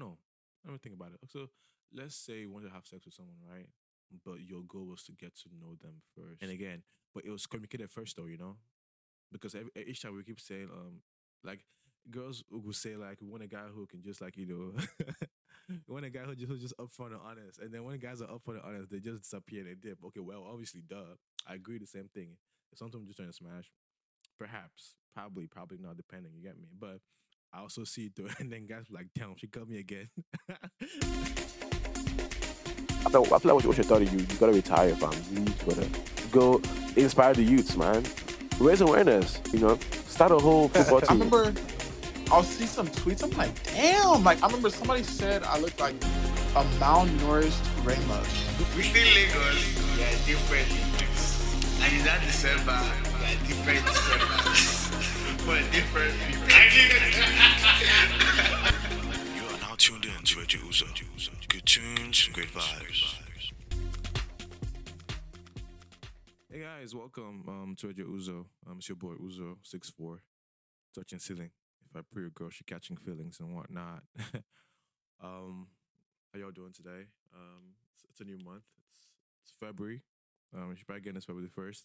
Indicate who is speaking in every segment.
Speaker 1: know. Let me think about it. So let's say you want to have sex with someone, right? But your goal was to get to know them first. And again, but it was communicated first, though, you know, because every, each time we keep saying, um, like girls will say like we want a guy who can just like you know we want a guy who just who's just upfront and honest and then when guys are upfront and honest they just disappear and they dip okay well obviously duh i agree the same thing sometimes just trying to smash perhaps probably probably not depending you get me but i also see it though and then guys be like damn she got me again
Speaker 2: I feel, I feel like what you thought of you, you gotta retire, fam. You gotta go inspire the youths, man. Raise awareness, you know. Start a whole football team.
Speaker 3: I
Speaker 2: team.
Speaker 3: remember I'll see some tweets. I'm like, damn. Like I remember somebody said I look like a malnourished Ramos.
Speaker 4: Within Lagos, there are different districts. And in that December, there are different Decembers for different people.
Speaker 5: Good vibes.
Speaker 1: hey guys welcome um to Radio Uzo. Um it's your boy uzo six four. Touching ceiling. If i pray a girl she catching feelings and whatnot. Um how y'all doing today? Um it's, it's a new month. It's it's february. Um should probably get this february first.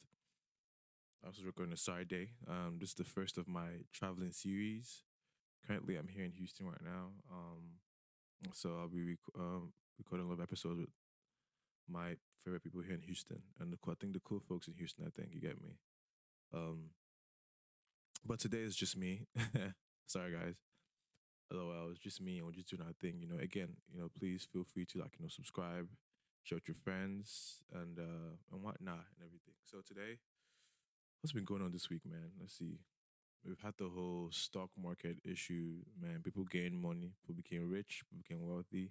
Speaker 1: I was recording a Saturday. um this is the first of my traveling series. Currently i'm here in houston right now. Um so i'll be rec- um, recording a lot of episodes with my favorite people here in Houston, and the I think the cool folks in Houston. I think you get me. Um, but today is just me. Sorry, guys. LOL, it's just me, and we're just doing our thing. You know, again, you know, please feel free to like you know subscribe, share with your friends, and uh and whatnot, and everything. So today, what's been going on this week, man? Let's see. We've had the whole stock market issue, man. People gained money, people became rich, people became wealthy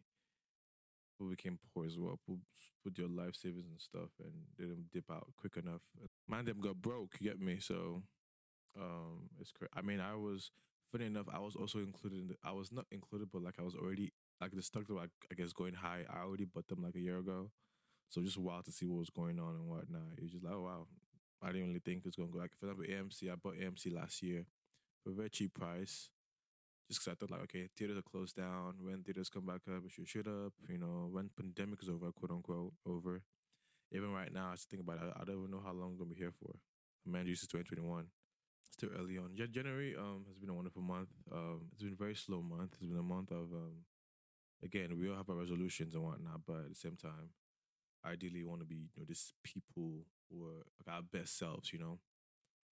Speaker 1: people became poor as well. S- put their life savings and stuff and didn't dip out quick enough. Man, them got broke. You get me? So, um, it's cra- I mean, I was funny enough. I was also included. In the, I was not included, but like I was already like the stock that like I guess going high. I already bought them like a year ago. So just wild to see what was going on and whatnot. It was just like, oh wow, I didn't really think it was gonna go. Like for example, AMC. I bought AMC last year for a very cheap price just because I thought like, okay, theaters are closed down. When theaters come back up, it should shoot up. You know, when pandemic is over, quote unquote, over. Even right now, I just think about it. I, don't even know how long I'm gonna be here for. Man, this is 2021. Still early on. Jan- January um has been a wonderful month. Um, it's been a very slow month. It's been a month of um, again, we all have our resolutions and whatnot, but at the same time, ideally, want to be you know these people who are like our best selves. You know,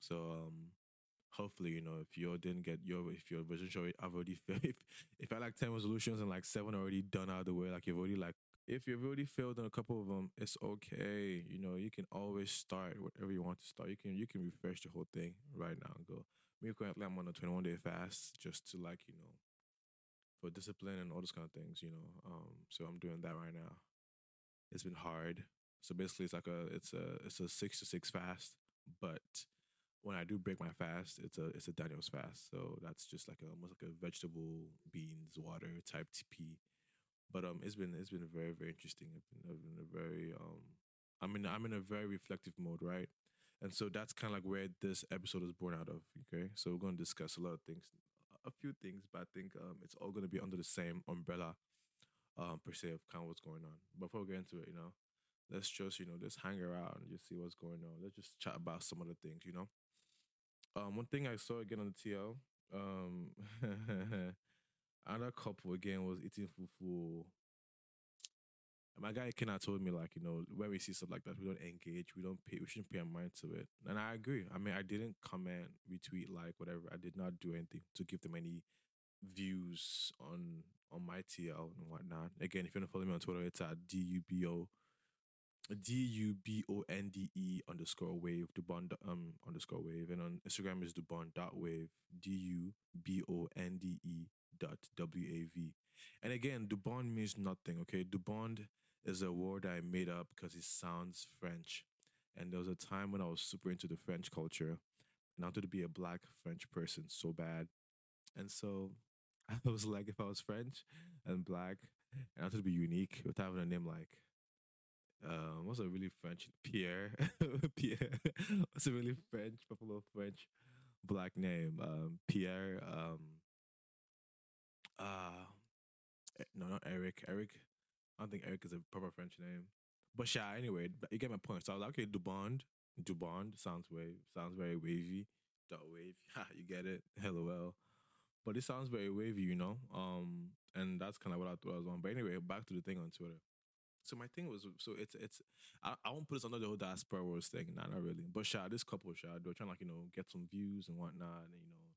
Speaker 1: so um, hopefully, you know, if you didn't get your if your already- I've already failed, if if I like ten resolutions and like seven already done out of the way, like you've already like if you've already failed on a couple of them, it's okay. You know, you can always start whatever you want to start. You can you can refresh the whole thing right now and go. Me currently, I'm on a 21 day fast just to like you know for discipline and all those kind of things. You know, um, so I'm doing that right now. It's been hard. So basically, it's like a it's a it's a six to six fast, but when I do break my fast, it's a it's a Daniel's fast. So that's just like a, almost like a vegetable, beans, water type TP. But um, it's been it's been very very interesting. It's been, I've been a very um, I'm in I'm in a very reflective mode, right? And so that's kind of like where this episode is born out of. Okay, so we're going to discuss a lot of things, a few things, but I think um, it's all going to be under the same umbrella, um, per se of kind of what's going on. Before we get into it, you know, let's just you know just hang around and just see what's going on. Let's just chat about some of the things, you know. Um, one thing I saw again on the TL, um, another couple again was eating fufu. And my guy Kenna told me like, you know, when we see stuff like that, we don't engage, we don't pay, we shouldn't pay our mind to it. And I agree. I mean, I didn't comment, retweet, like whatever. I did not do anything to give them any views on on my TL and whatnot. Again, if you want to follow me on Twitter, it's at D U B O D U B O N D E underscore wave Dubon um underscore wave and on Instagram is Dubon dot wave D U B O N D E dot W A V. And again, Dubon means nothing. Okay, Dubon is a word I made up because it sounds French. And there was a time when I was super into the French culture, and I wanted to be a black French person so bad. And so I was like, if I was French and black, and I wanted to be unique with having a name like um, what's a really French Pierre? Pierre. What's a really French, popular French black name? Um, Pierre. Um, uh, Eh, No, not Eric. Eric. I don't think Eric is a proper French name. But yeah, anyway, you get my point. So I was like, okay, Dubond. Dubond sounds wave. Sounds very wavy. Dot wave. You get it. LOL. But it sounds very wavy, you know? Um, and that's kind of what I thought I was on. But anyway, back to the thing on Twitter. So my thing was so it's it's I, I won't put this under the whole diaspora wars thing, nah, not really. But sure, this couple sure, they're trying to like, you know, get some views and whatnot, and you know.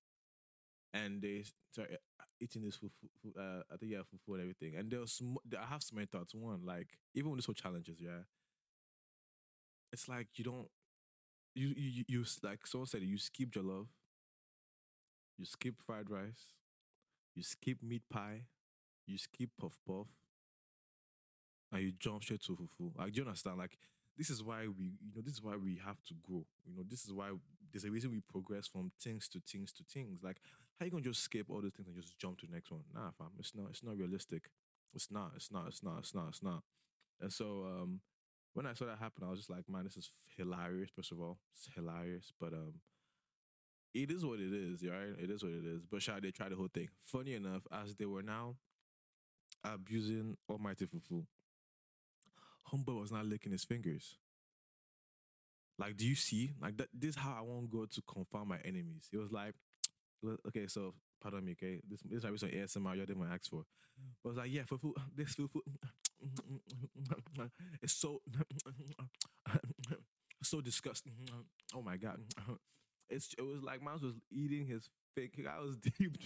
Speaker 1: And they started eating this fufu, fu- uh, I think yeah, fufu and everything. And there was some, I have some thoughts. One, like even with this whole challenges, yeah, it's like you don't, you you you, like someone said, you skip jollof, you skip fried rice, you skip meat pie, you skip puff puff, and you jump straight to fufu. Like, do you understand? Like, this is why we, you know, this is why we have to grow. You know, this is why there's a reason we progress from things to things to things. Like, how you gonna just skip all those things and just jump to the next one? Nah, fam, it's not. It's not realistic. It's not. It's not. It's not. It's not. It's not. And so, um, when I saw that happen, I was just like, man, this is hilarious. First of all, it's hilarious. But um, it is what it is, right? It is what it is. But sure, they tried the whole thing. Funny enough, as they were now abusing Almighty Fufu, Humble was not licking his fingers. Like, do you see? Like that. This is how I won't go to confirm my enemies. It was like, okay, so pardon me, okay. This this might be some ASMR you didn't ask for. But I was like, yeah, fufu, this fufu, it's so so disgusting. Oh my god, it's it was like Miles was eating his fake. I was deep.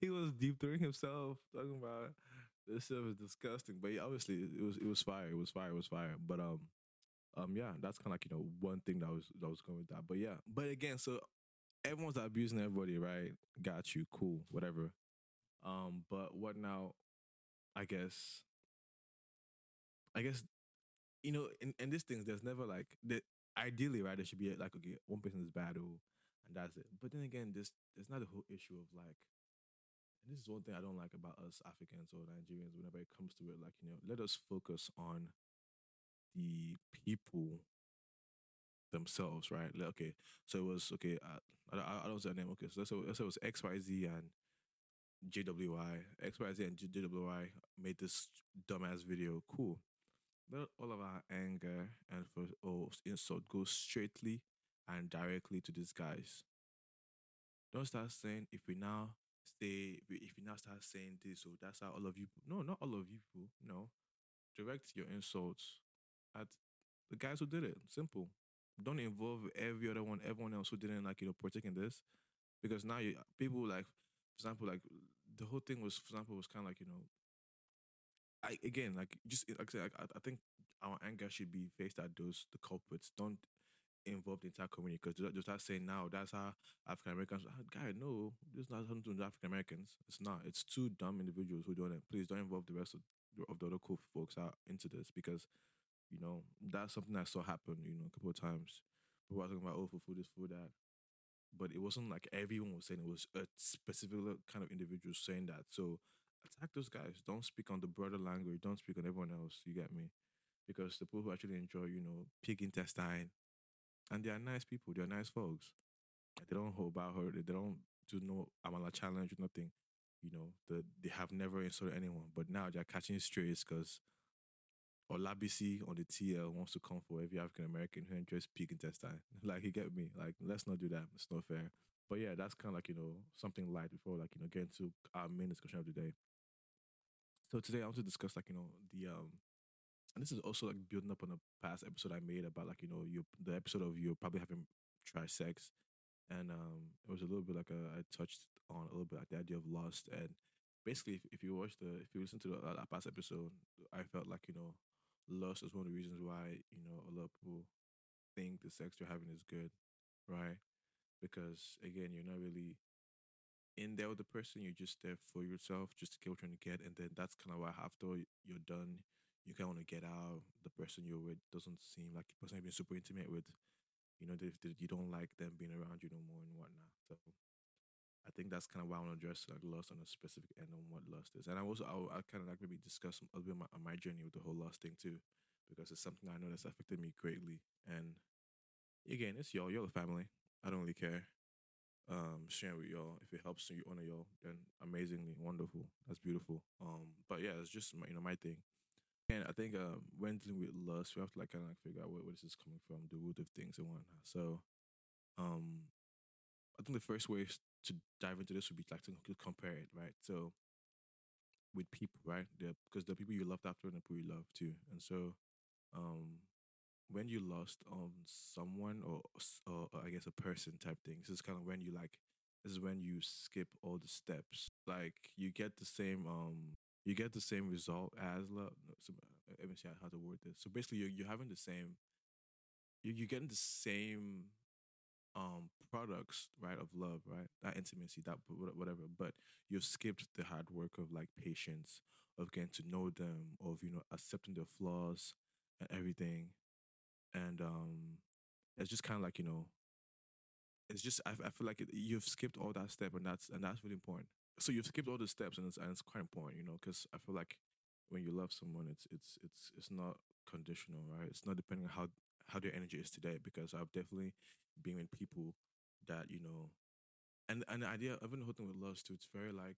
Speaker 1: he was deep throwing himself, talking about this stuff is disgusting. But yeah, obviously it was it was fire. It was fire. It was fire. But um, um, yeah, that's kind of like you know one thing that was that was going with that. But yeah, but again, so everyone's abusing everybody, right? Got you, cool, whatever. Um, but what now? I guess. I guess, you know, in, in these things, there's never like the ideally, right? There should be like okay, one person is bad, oh, and that's it. But then again, this there's not a whole issue of like and this is one thing I don't like about us Africans or Nigerians whenever it comes to it. Like, you know, let us focus on the people themselves, right? Like, okay, so it was, okay, uh, I, I, I don't say the name. Okay, so let's it was XYZ and JWI. XYZ and JWI made this dumbass video. Cool. Let all of our anger and for oh, insult go straightly and directly to these guys. Don't start saying if we now say if you now start saying this, so that's how all of you. No, not all of you people. No, direct your insults at the guys who did it. Simple. Don't involve every other one, everyone else who didn't like you know partake in this, because now you people like, for example, like the whole thing was, for example, was kind of like you know. I again like just like I said, I, I think our anger should be faced at those the culprits. Don't involve the entire community because just start saying now that's how African Americans. ah, Guy, no, this not something to do African Americans. It's not. It's two dumb individuals who doing it. Please don't involve the rest of of the other cool folks out into this because you know that's something I saw happen. You know, a couple of times. People were talking about oh, for food, this, food, that. But it wasn't like everyone was saying it was a specific kind of individual saying that. So attack those guys. Don't speak on the broader language. Don't speak on everyone else. You get me? Because the people who actually enjoy, you know, pig intestine, and they are nice people. They are nice folks. They don't hold about her. They don't do no amala challenge, or nothing. You know, the, they have never insulted anyone. But now they're catching strays because Olabisi on the TL wants to come for every African American who enjoys pig intestine. like, you get me? Like, let's not do that. It's not fair. But yeah, that's kind of like, you know, something light before, like, you know, getting to our main discussion of the day. So today I want to discuss, like, you know, the, um, and this is also like building up on a past episode I made about, like, you know, you the episode of you probably having try sex. And um, it was a little bit like a, I touched on a little bit like the idea of lust. And basically, if, if you watch the, if you listen to the, uh, that past episode, I felt like, you know, lust is one of the reasons why you know a lot of people think the sex you're having is good, right? Because again, you're not really in there with the person. You're just there for yourself, just to get what you're trying to get, and then that's kind of why after you're done, you kind of want to get out. The person you're with doesn't seem like the person you've been super intimate with. You know, if you don't like them being around you no more and whatnot. So I think that's kind of why I want to address like lust on a specific end on what lust is, and I also I, I kind of like maybe discuss a bit my, my journey with the whole lust thing too, because it's something I know that's affected me greatly. And again, it's y'all, y'all the family. I don't really care. Um, sharing with y'all if it helps you honor y'all, then amazingly wonderful. That's beautiful. Um, but yeah, it's just my, you know my thing. And I think um, when dealing with lust, we have to like kind of like figure out where, where this is coming from, the root of things and whatnot. So, um, I think the first way to dive into this would be like to compare it, right? So, with people, right? Because the people you loved after and the people you love too, and so, um, when you lost on someone or, or, or I guess a person type thing, this is kind of when you like this is when you skip all the steps. Like you get the same um you get the same result as love. So, uh, let me see how to word this. So basically, you're you're having the same you you're getting the same um products right of love right that intimacy that whatever but you've skipped the hard work of like patience of getting to know them of you know accepting their flaws and everything and um it's just kind of like you know it's just I, I feel like it, you've skipped all that step and that's and that's really important so you've skipped all the steps and it's, and it's quite important you know because i feel like when you love someone it's it's it's it's not conditional right? It's not depending on how how their energy is today because i've definitely been with people that you know and and the idea of even the whole thing with love too it's very like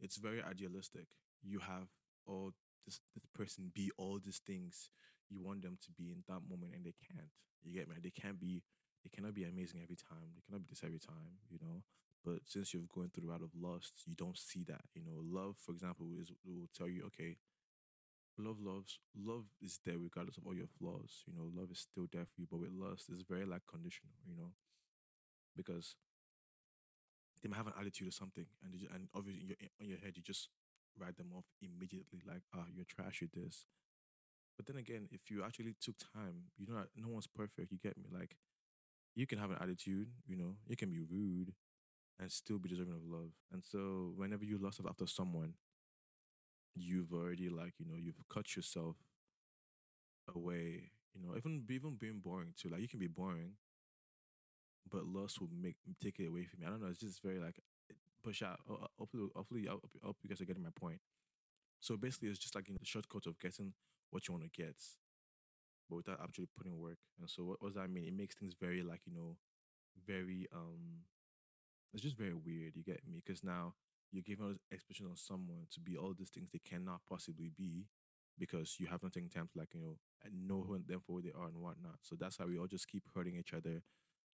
Speaker 1: it's very idealistic. You have all this this person be all these things you want them to be in that moment and they can't. You get me? They can't be they cannot be amazing every time. They cannot be this every time you know but since you've gone through the route of lust you don't see that you know love for example is will tell you okay love loves love is there regardless of all your flaws you know love is still there for you but with lust it's very like conditional you know because they might have an attitude or something and they, ju- and obviously your, on your head you just write them off immediately like ah you're trash with this. But then again if you actually took time you know no one's perfect you get me like you can have an attitude you know you can be rude and still be deserving of love. And so whenever you lust after someone you've already like you know you've cut yourself away you know even even being boring too like you can be boring but lust will make take it away from me i don't know it's just very like push out hopefully hopefully I hope you guys are getting my point. So basically it's just like know, the shortcut of getting what you want to get but without actually putting work. And so what, what does that mean? It makes things very like you know very um it's just very weird you get me because now you're giving all this on someone to be all these things they cannot possibly be because you have not taken time to like you know know them for who they are and whatnot. So that's how we all just keep hurting each other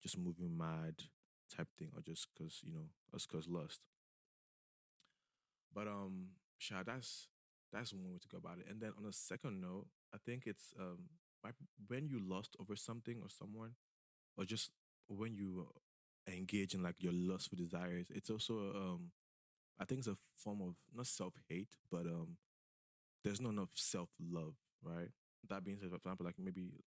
Speaker 1: just moving mad type thing or just because you know us cause lust. But um Sha, that's that's one way to go about it. And then on a second note i think it's um when you lost over something or someone or just when you engage in like your lustful desires. It's also um i think it's a form of not self-hate but um there's not enough self-love right? That being said for example like maybe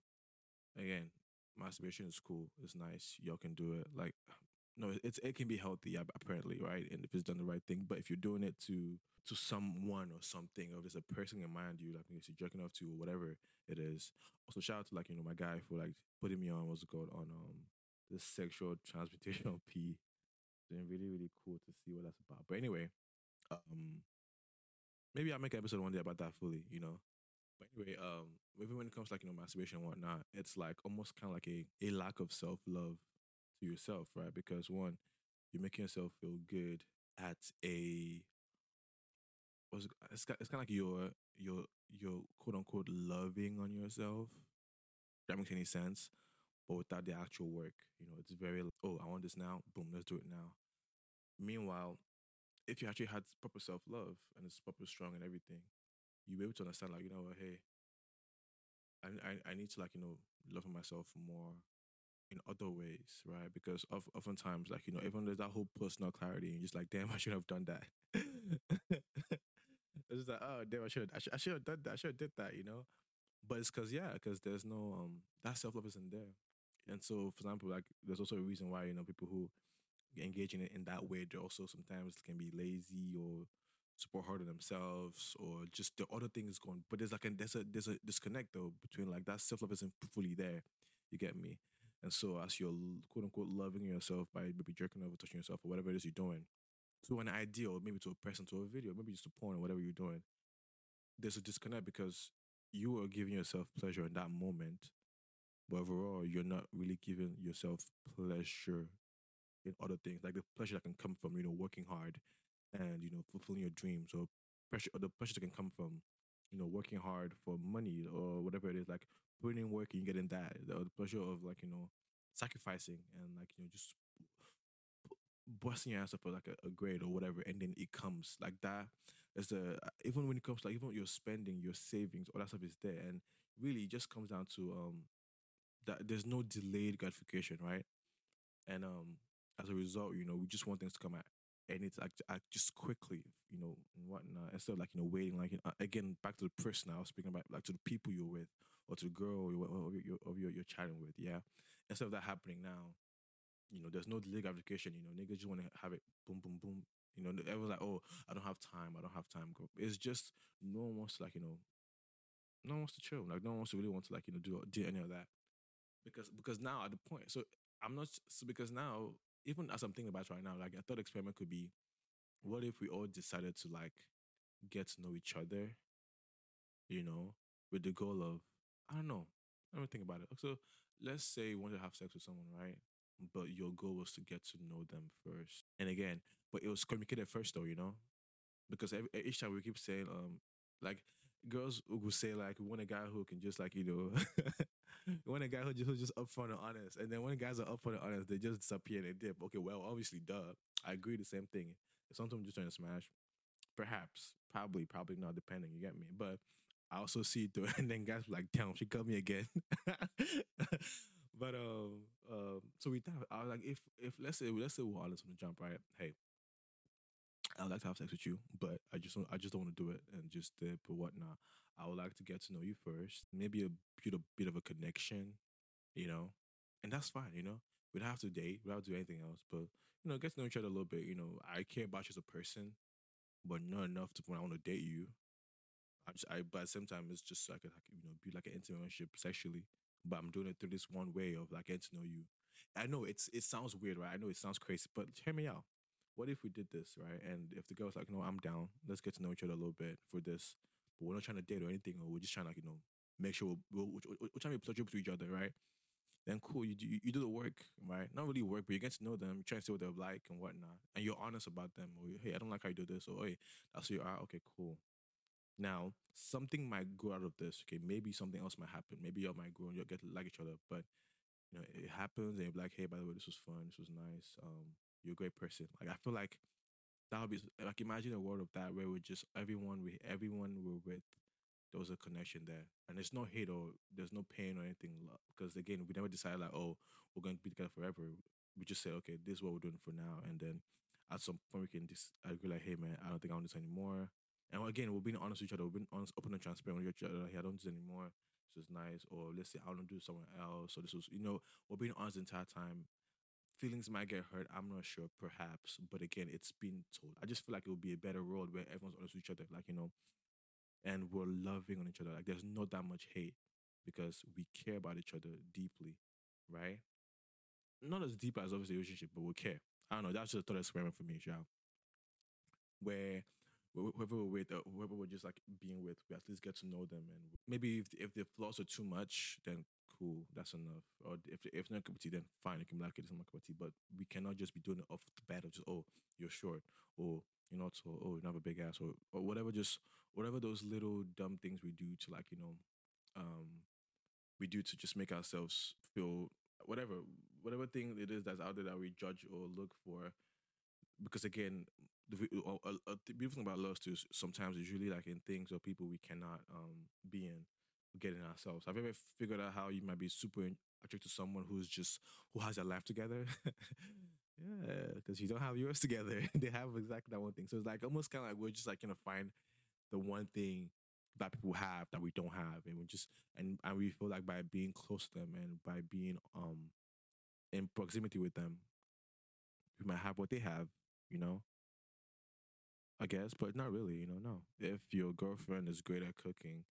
Speaker 1: again masturbation is cool it's nice y'all can do it like no it's it can be healthy apparently right? And if it's done the right thing but if you're doing it to to someone or something or there's a person in mind you like you're jerking off to or whatever it is. Also shout out to like you know my guy for like putting me on what's it called on um the sexual transmutation of pee it's been really really cool to see what that's about but anyway um maybe i'll make an episode one day about that fully you know but anyway, um, even when it comes to like you know masturbation and whatnot, it's like almost kind of like a a lack of self love to yourself, right? Because one, you're making yourself feel good at a it's it's kind of like you're you're you're quote unquote loving on yourself. If that makes any sense, but without the actual work, you know, it's very oh I want this now, boom, let's do it now. Meanwhile, if you actually had proper self love and it's proper strong and everything, you'll be able to understand like you know hey, I, I I need to like you know love myself more in other ways, right? Because of, oftentimes like you know even there's that whole personal clarity and you're just like damn I should have done that. it's just like oh damn I should I should I should have done that I should have did that you know. But it's because yeah, because there's no um that self love isn't there, and so for example like there's also a reason why you know people who engage in it in that way they also sometimes can be lazy or super hard on themselves or just the other things going but there's like a there's a there's a disconnect though between like that self-love isn't fully there you get me? And so as you're quote unquote loving yourself by maybe jerking over touching yourself or whatever it is you're doing to an idea or maybe to a person to a video maybe just to porn or whatever you're doing there's a disconnect because you are giving yourself pleasure in that moment but overall you're not really giving yourself pleasure in other things like the pleasure that can come from you know working hard and you know fulfilling your dreams or pressure or the pressure that can come from, you know, working hard for money or whatever it is, like putting in work and getting that, the, the pressure of like you know sacrificing and like you know just busting your ass up for like a, a grade or whatever, and then it comes like that. Is the even when it comes to, like even your spending, your savings, all that stuff is there, and really it just comes down to um that there's no delayed gratification, right? And um as a result, you know, we just want things to come out and it's like, like just quickly, you know, and whatnot. Instead of like you know waiting, like you know, again back to the person was speaking about, like to the people you're with or to the girl you're, or you're, or you're chatting with, yeah. Instead of that happening now, you know, there's no delayed gratification. You know, niggas just want to have it boom, boom, boom. You know, everyone's like, oh, I don't have time. I don't have time. It's just no one wants to like you know, no one wants to chill. Like no one wants to really want to like you know do do any of that because because now at the point. So I'm not so because now even as I'm thinking about right now, like a thought experiment could be, what if we all decided to like get to know each other, you know, with the goal of I don't know. Let me think about it. So let's say you want to have sex with someone, right? But your goal was to get to know them first. And again, but it was communicated first though, you know? Because every, each time we keep saying, um, like girls will say like we want a guy who can just like, you know, we want a guy who just, who's just upfront and honest. And then when guys are upfront and honest, they just disappear and they dip. Okay, well, obviously, duh. I agree the same thing. Sometimes just trying to smash, perhaps, probably, probably not, depending, you get me. But I also see it through, and then guys like, damn, she cut me again. but um, um, so we thought I was like, if if let's say let's say we're honest on the jump, right? Hey, I'd like to have sex with you, but I just don't, I just don't want to do it and just dip or whatnot. I would like to get to know you first, maybe a bit, a bit of a connection, you know, and that's fine, you know. We don't have to date, we don't have to do anything else, but you know, get to know each other a little bit. You know, I care about you as a person, but not enough to when I want to date you. I just, I, but at the same time, it's just like, a, like you know, be like an intimate relationship sexually, but I'm doing it through this one way of like getting to know you. I know it's it sounds weird, right? I know it sounds crazy, but hear me out. What if we did this, right? And if the girl's like, no, I'm down. Let's get to know each other a little bit for this. But we're not trying to date or anything, or we're just trying to, like, you know, make sure we're, we're, we're, trying to be pleasurable to each other, right? Then cool, you do you do the work, right? Not really work, but you get to know them, you try to see what they're like and whatnot, and you're honest about them. Or hey, I don't like how you do this, or hey, that's who you are. Okay, cool. Now something might go out of this. Okay, maybe something else might happen. Maybe y'all might grow and you'll get to like each other. But you know, it happens, and you're like, hey, by the way, this was fun. This was nice. Um, you're a great person. Like I feel like that would be like imagine a world of that where we're just everyone we everyone we're with there was a connection there. And there's no hate or there's no pain or anything because again we never decided like oh we're going to be together forever. We just say okay this is what we're doing for now. And then at some point we can just agree like hey man I don't think I want this anymore. And again we're being honest with each other. We're being honest open and transparent with each other. Hey I don't do this anymore. This is nice. Or let's say I want to do somewhere else. So this was you know we're being honest the entire time feelings might get hurt. I'm not sure, perhaps. But again, it's been told. I just feel like it would be a better world where everyone's honest with each other, like, you know, and we're loving on each other. Like, there's not that much hate because we care about each other deeply, right? Not as deep as obviously relationship, but we care. I don't know. That's just a thought experiment for me, yeah. Where whoever we're with, uh, whoever we're just like being with, we at least get to know them. And maybe if, if the flaws are too much, then cool, that's enough. Or if if not cup of tea, then fine, you can be like, it's not my cup of tea. But we cannot just be doing it off the bat of just, oh, you're short, or you're not tall, oh, you have a big ass, or, or whatever, just whatever those little dumb things we do to like, you know, um, we do to just make ourselves feel whatever, whatever thing it is that's out there that we judge or look for. Because again, the, the beautiful thing about love is sometimes it's really like in things or people we cannot um be in getting ourselves. I've ever figured out how you might be super attracted to someone who's just who has their life together? yeah, because you don't have yours together. they have exactly that one thing. So it's like almost kind of like we're just like gonna find the one thing that people have that we don't have, and we just and and we feel like by being close to them and by being um in proximity with them, we might have what they have. You know, I guess, but not really, you know, no. If your girlfriend is great at cooking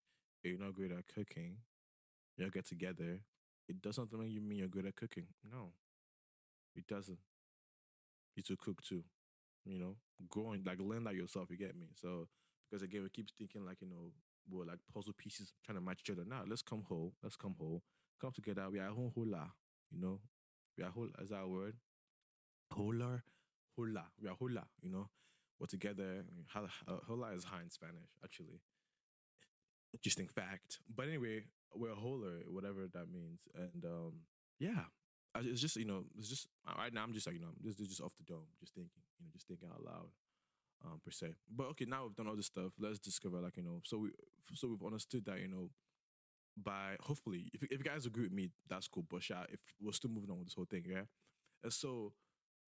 Speaker 1: you're not good at cooking, you all get together, it doesn't mean you mean you're good at cooking. No, it doesn't. You to cook too, you know, growing like learn that yourself. You get me? So because again, we keep thinking like you know we're like puzzle pieces trying to match each other. Now let's come whole. Let's come whole. Come together. We are whole hula. You know, we are whole. Is that word? Hola, hula. We are hula. You know, we're together. Hola, is high in Spanish, actually. Interesting fact. But anyway, we're a holer, whatever that means. And um, yeah, it's just you know, it's just right now. I'm just like you know, I'm just just off the dome, just thinking, you know, just thinking out loud, um, per se. But okay, now we've done all this stuff. Let's discover like you know, so we so we've understood that you know, by hopefully, if, if you guys agree with me, that's cool. But yeah, if we're still moving on with this whole thing, yeah. And so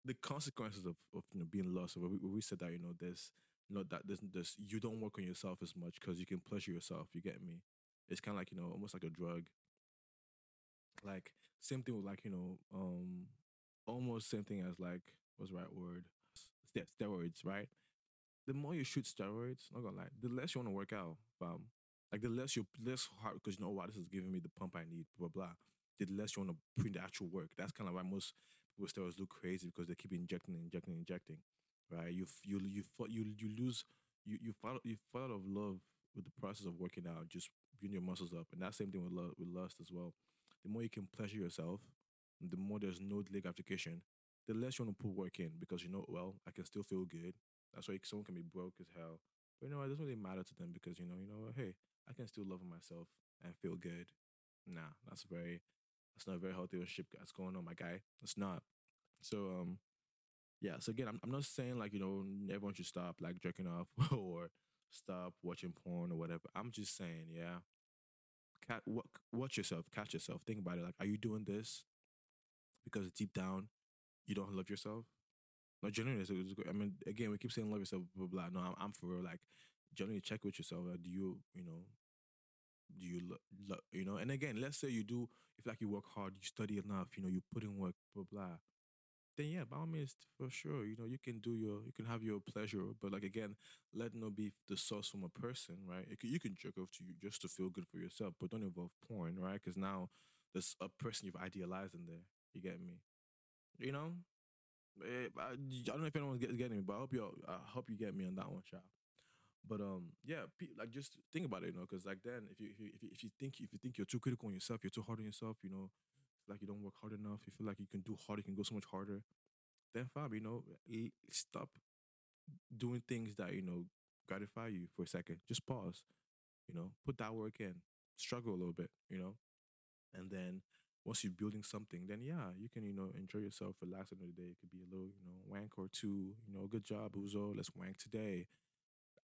Speaker 1: the consequences of, of you know being lost. We, we said that you know there's you that there's, there's you don't work on yourself as much because you can pleasure yourself. You get me? It's kind of like you know almost like a drug. Like same thing with like you know um almost same thing as like what's the right word? Yeah, steroids, right? The more you shoot steroids, not gonna lie, the less you want to work out. Um, like the less you less hard because you know what this is giving me the pump I need, blah blah. The less you want to in the actual work. That's kind of why most people steroids look crazy because they keep injecting, injecting, injecting. Right? You you you you you lose you you fall you fall out of love with the process of working out, just building your muscles up, and that same thing with love with lust as well. The more you can pleasure yourself, the more there's no delayed gratification, the less you want to put work in because you know, well, I can still feel good. That's why someone can be broke as hell. But you know, it doesn't really matter to them because you know, you know, hey, I can still love myself and feel good. Nah, that's very that's not a very healthy relationship that's going on, my guy. It's not. So um yeah, so again, I'm I'm not saying like, you know, everyone should stop like jerking off or stop watching porn or whatever. I'm just saying, yeah. Cat, watch yourself, catch yourself. Think about it. Like, are you doing this because deep down you don't love yourself? No, it's, I mean, again, we keep saying love yourself, blah blah. blah. No, I'm, I'm for real. Like, generally, check with yourself. Like, do you, you know, do you, lo- lo- you know? And again, let's say you do. If like you work hard, you study enough, you know, you put in work, blah blah. Then yeah, by all means, for sure, you know, you can do your, you can have your pleasure, but like again, let no be the source from a person, right? It, you can jerk off to you just to feel good for yourself, but don't involve porn, right? Because now there's a person you've idealized in there. You get me? You know, Eh, I, I don't know if anyone's getting me, but I hope you I hope you get me on that one, child. But um, yeah, like just think about it, you know, because like then if you, if you if you if you think if you think you're too critical on yourself, you're too hard on yourself, you know, like you don't work hard enough, you feel like you can do hard, you can go so much harder. Then fam, you know, stop doing things that you know gratify you for a second. Just pause, you know, put that work in, struggle a little bit, you know, and then once you're building something, then yeah, you can, you know, enjoy yourself, relax another day. It could be a little, you know, wank or two, you know, good job, Uzo. Let's wank today.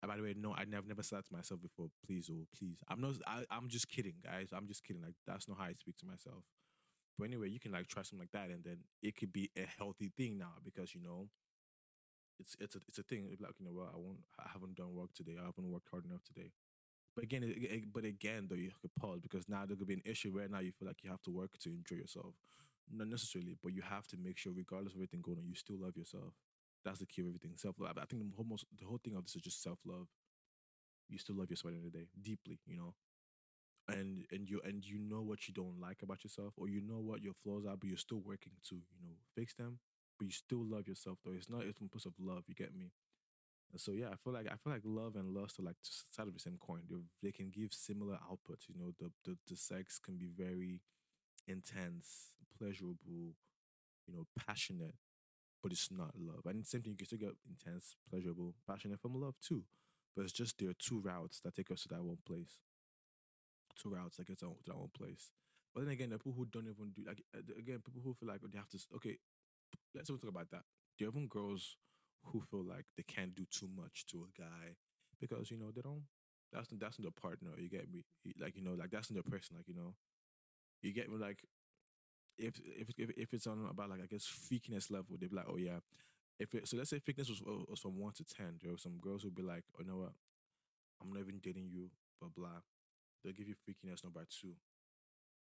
Speaker 1: By the way, no, I never never said that to myself before. Please, oh, please. I'm not I, I'm just kidding, guys. I'm just kidding. Like that's not how I speak to myself. But anyway, you can like try something like that and then it could be a healthy thing now because you know it's it's a it's a thing. Like, you know, well, I won't I haven't done work today. I haven't worked hard enough today. But again, it, it, but again, though, you could pause because now there could be an issue where now you feel like you have to work to enjoy yourself. Not necessarily, but you have to make sure, regardless of everything going on, you still love yourself. That's the key of everything. Self love. I think the whole most, the whole thing of this is just self love. You still love yourself at the end of the day, deeply, you know. And and you and you know what you don't like about yourself, or you know what your flaws are, but you're still working to, you know, fix them. But you still love yourself though. It's not it's from place of love, you get me? so yeah, I feel like I feel like love and lust are like side of the same coin. They they can give similar outputs. You know, the the the sex can be very intense, pleasurable, you know, passionate, but it's not love. And same thing, you can still get intense, pleasurable, passionate from love too. But it's just there are two routes that take us to that one place. Two routes get us to that one place. But then again, the people who don't even do like uh, again, people who feel like they have to. Okay, let's talk about that. There are even girls who feel like they can't do too much to a guy because you know they don't. That's that's not their partner. You get me? Like you know, like that's not their person. Like you know, you get me? Like if if if, if it's on about like I guess freakiness level, they'd be like, oh yeah. If it, so, let's say freakiness was uh, was from one to ten. There were some girls who'd be like, oh, you know what? I'm not even dating you, blah blah. They'll give you freakiness number two,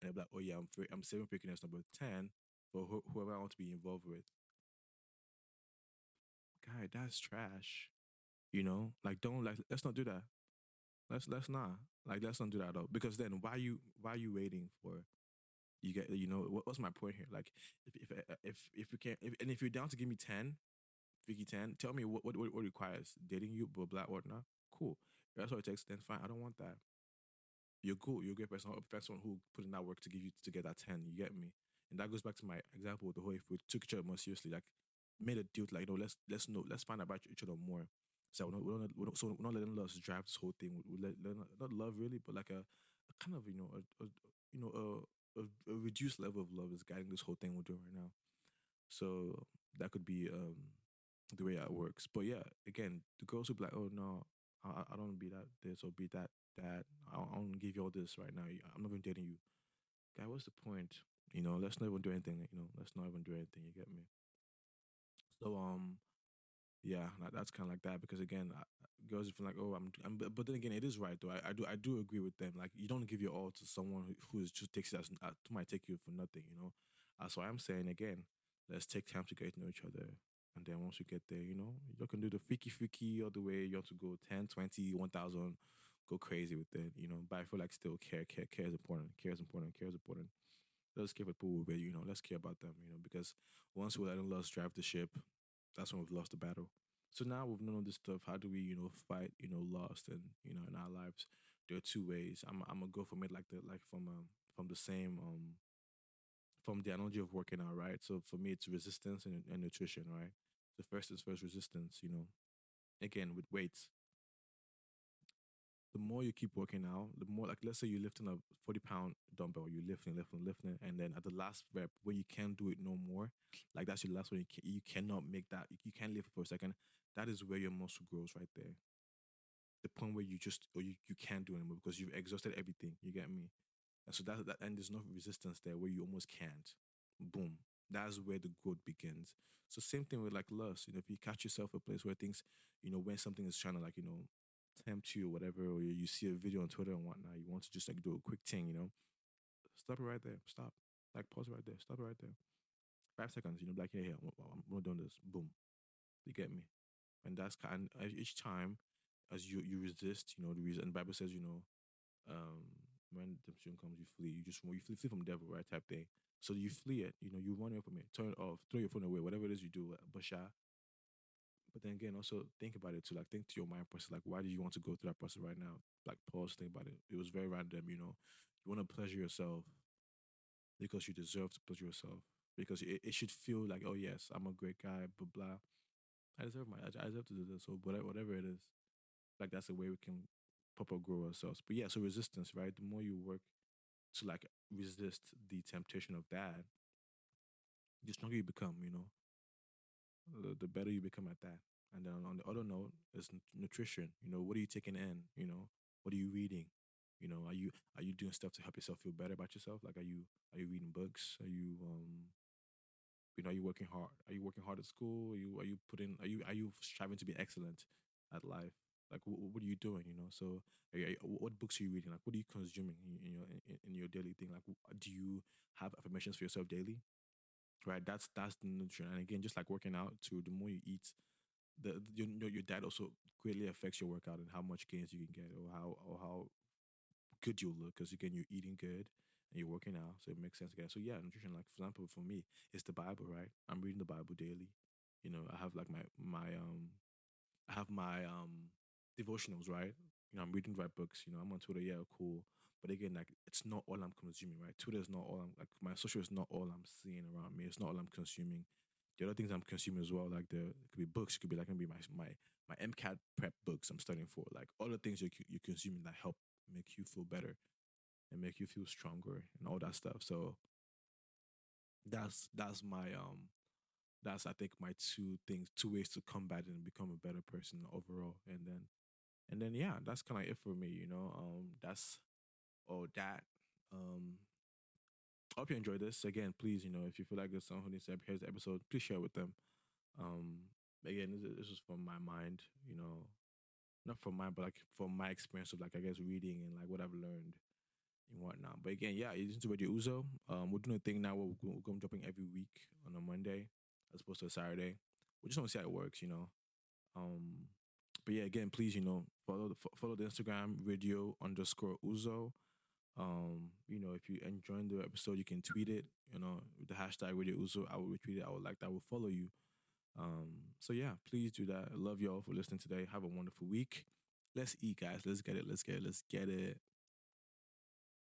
Speaker 1: and they'll be like, oh yeah, I'm free, I'm saving freakiness number ten for wh- whoever I want to be involved with guy, that's trash. You know, like don't like let's not do that. Let's let's not like let's not do that at all. Because then why you why are you waiting for? You get you know what, what's my point here? Like if if if if you can't if, and if you're down to give me ten, Vicky ten, tell me what what what requires dating you, blah blah whatnot. Cool. If that's what it takes. Then fine. I don't want that. You're cool. You're a great person. A person who put in that work to give you to get that ten. You get me? And that goes back to my example with the whole if we took each other more seriously, like made a deal like, no, let's let's know, let's find out about each other more. So we're not, we're not, so we're not letting lust drive this whole thing. We let, not love really, but like a, a kind of you know a, a you know a, a reduced level of love is guiding this whole thing we're doing right now. So that could be um the way it works. But yeah, again, the girls will be like, oh no, I, I don't be that this or be that that. I, don't give you all this right now. I'm not even dating you. Guy, what's the point? You know, let's not even do anything. You know, let's not even do anything. You get me? So um, yeah, that, that's kind of like that because again, girls feel like, oh, I'm, I'm, but- then again, it is right though. I, I do, I do agree with them. Like, you don't give your all to someone who, who is just takes it as uh, might take you for nothing. You know, uh, so I'm saying again, let's take time to get to know each other. And then once you get there, you know, you can do the freaky freaky all the way. You have to go 10, 20, 1000, go crazy with it, you know. But I feel like still care, care, care is important. Care is important. Care is important. Let's care for people, but you know, let's care about them, you know, because once we let us drive the ship, that's when we've lost the battle. So now we've known all this stuff. How do we, you know, fight, you know, lost and you know, in our lives? There are two ways. I'm I'm gonna go from it like the like from um from the same um from the analogy of working out, right? So for me, it's resistance and, and nutrition, right? So first is first resistance, you know. Again, with weights. The more you keep working out, the more like let's say you're lifting a 40 pound dumbbell, you're lifting, lifting, lifting, and then at the last rep, when you can't do it no more, like that's your last one, you, can, you cannot make that, you, can't lift for a second. That is where your muscle grows right there. The point where you just or you, you can't do anymore because you've exhausted everything. You get me? And so that, that and there's no resistance there where you almost can't. Boom. That's where the growth begins. So same thing with like lust. You know, if you catch yourself a place where things, you know, when something is trying to like, you know, tempt you or whatever, or you, see a video on Twitter and whatnot, you want to just like do a quick thing, you know, stop it right there. Stop. Like pause right there. Stop it right there. Five seconds, you know, like, yeah, yeah, I'm, I'm not doing this. Boom. You get me? And that's kind of, each time as you you resist, you know, the reason the Bible says, you know, um, when temptation comes, you flee. You just you flee, flee from devil, right? Type thing. So you flee it, you know, you run away from it, turn it off, throw your phone away, whatever it is you do, uh, basha. But then again, also think about it too. Like think to your mind process, like why do you want to go through that process right now? Like pause, think about it. It was very random, you know. You want to pleasure yourself because you deserve to pleasure yourself. Because it, it should feel like, oh yes, I'm a great guy, blah blah. I deserve my I deserve to do this. So whatever whatever it is. Like that's the way we can proper grow ourselves. But yeah, so resistance, right? The more you work to like resist the temptation of that, the stronger you become, you know. The, the better you become at that. And then on the other note is nutrition. You know, what are you taking in? You know, what are you reading? You know, are you are you doing stuff to help yourself feel better about yourself? Like, are you are you reading books? Are you um, you know, are you working hard? Are you working hard at school? Are you are you putting? Are you are you striving to be excellent at life? Like, what, what are you doing? You know, so are you- what books are you reading? Like, what are you consuming in, in your in, in your daily thing? Like, do you have affirmations for yourself daily? Right, that's that's the nutrient. And again, just like working out, too, the more you eat, the your your, your diet also greatly affects your workout and how much gains you can get, or how or how good you'll look. Because again, you're eating good and you're working out, so it makes sense again. So yeah, nutrition. Like for example, for me, it's the Bible. Right, I'm reading the Bible daily. You know, I have like my my um, I have my um devotionals. Right, you know, I'm reading the right books. You know, I'm on Twitter. Yeah, cool. But again, like it's not all I'm consuming, right? Twitter is not all I'm like my social is not all I'm seeing around me. It's not all I'm consuming. The other things I'm consuming as well, like the it could be books, it could be like maybe my my my MCAT prep books I'm studying for, like all the things you you consuming that help make you feel better and make you feel stronger and all that stuff. So that's that's my um that's I think my two things, two ways to combat it and become a better person overall. And then and then yeah, that's kind of it for me, you know. Um that's or that. Um hope you enjoyed this. Again, please, you know, if you feel like there's someone who needs to hear this episode, please share with them. Um, again, this is, this is from my mind, you know, not from mine, but like from my experience of like I guess reading and like what I've learned and whatnot. But again, yeah, you listen to Radio Uzo. Um, we're doing a thing now where we're going, we're going dropping every week on a Monday as opposed to a Saturday. We just want to see how it works, you know. Um, but yeah, again, please, you know, follow the fo- follow the Instagram radio underscore Uzo. Um, you know, if you enjoying the episode, you can tweet it. You know, with the hashtag Radio Uzo. I will retweet it. I would like that. I will follow you. Um, so yeah, please do that. I love y'all for listening today. Have a wonderful week. Let's eat, guys. Let's get it. Let's get it. Let's get it.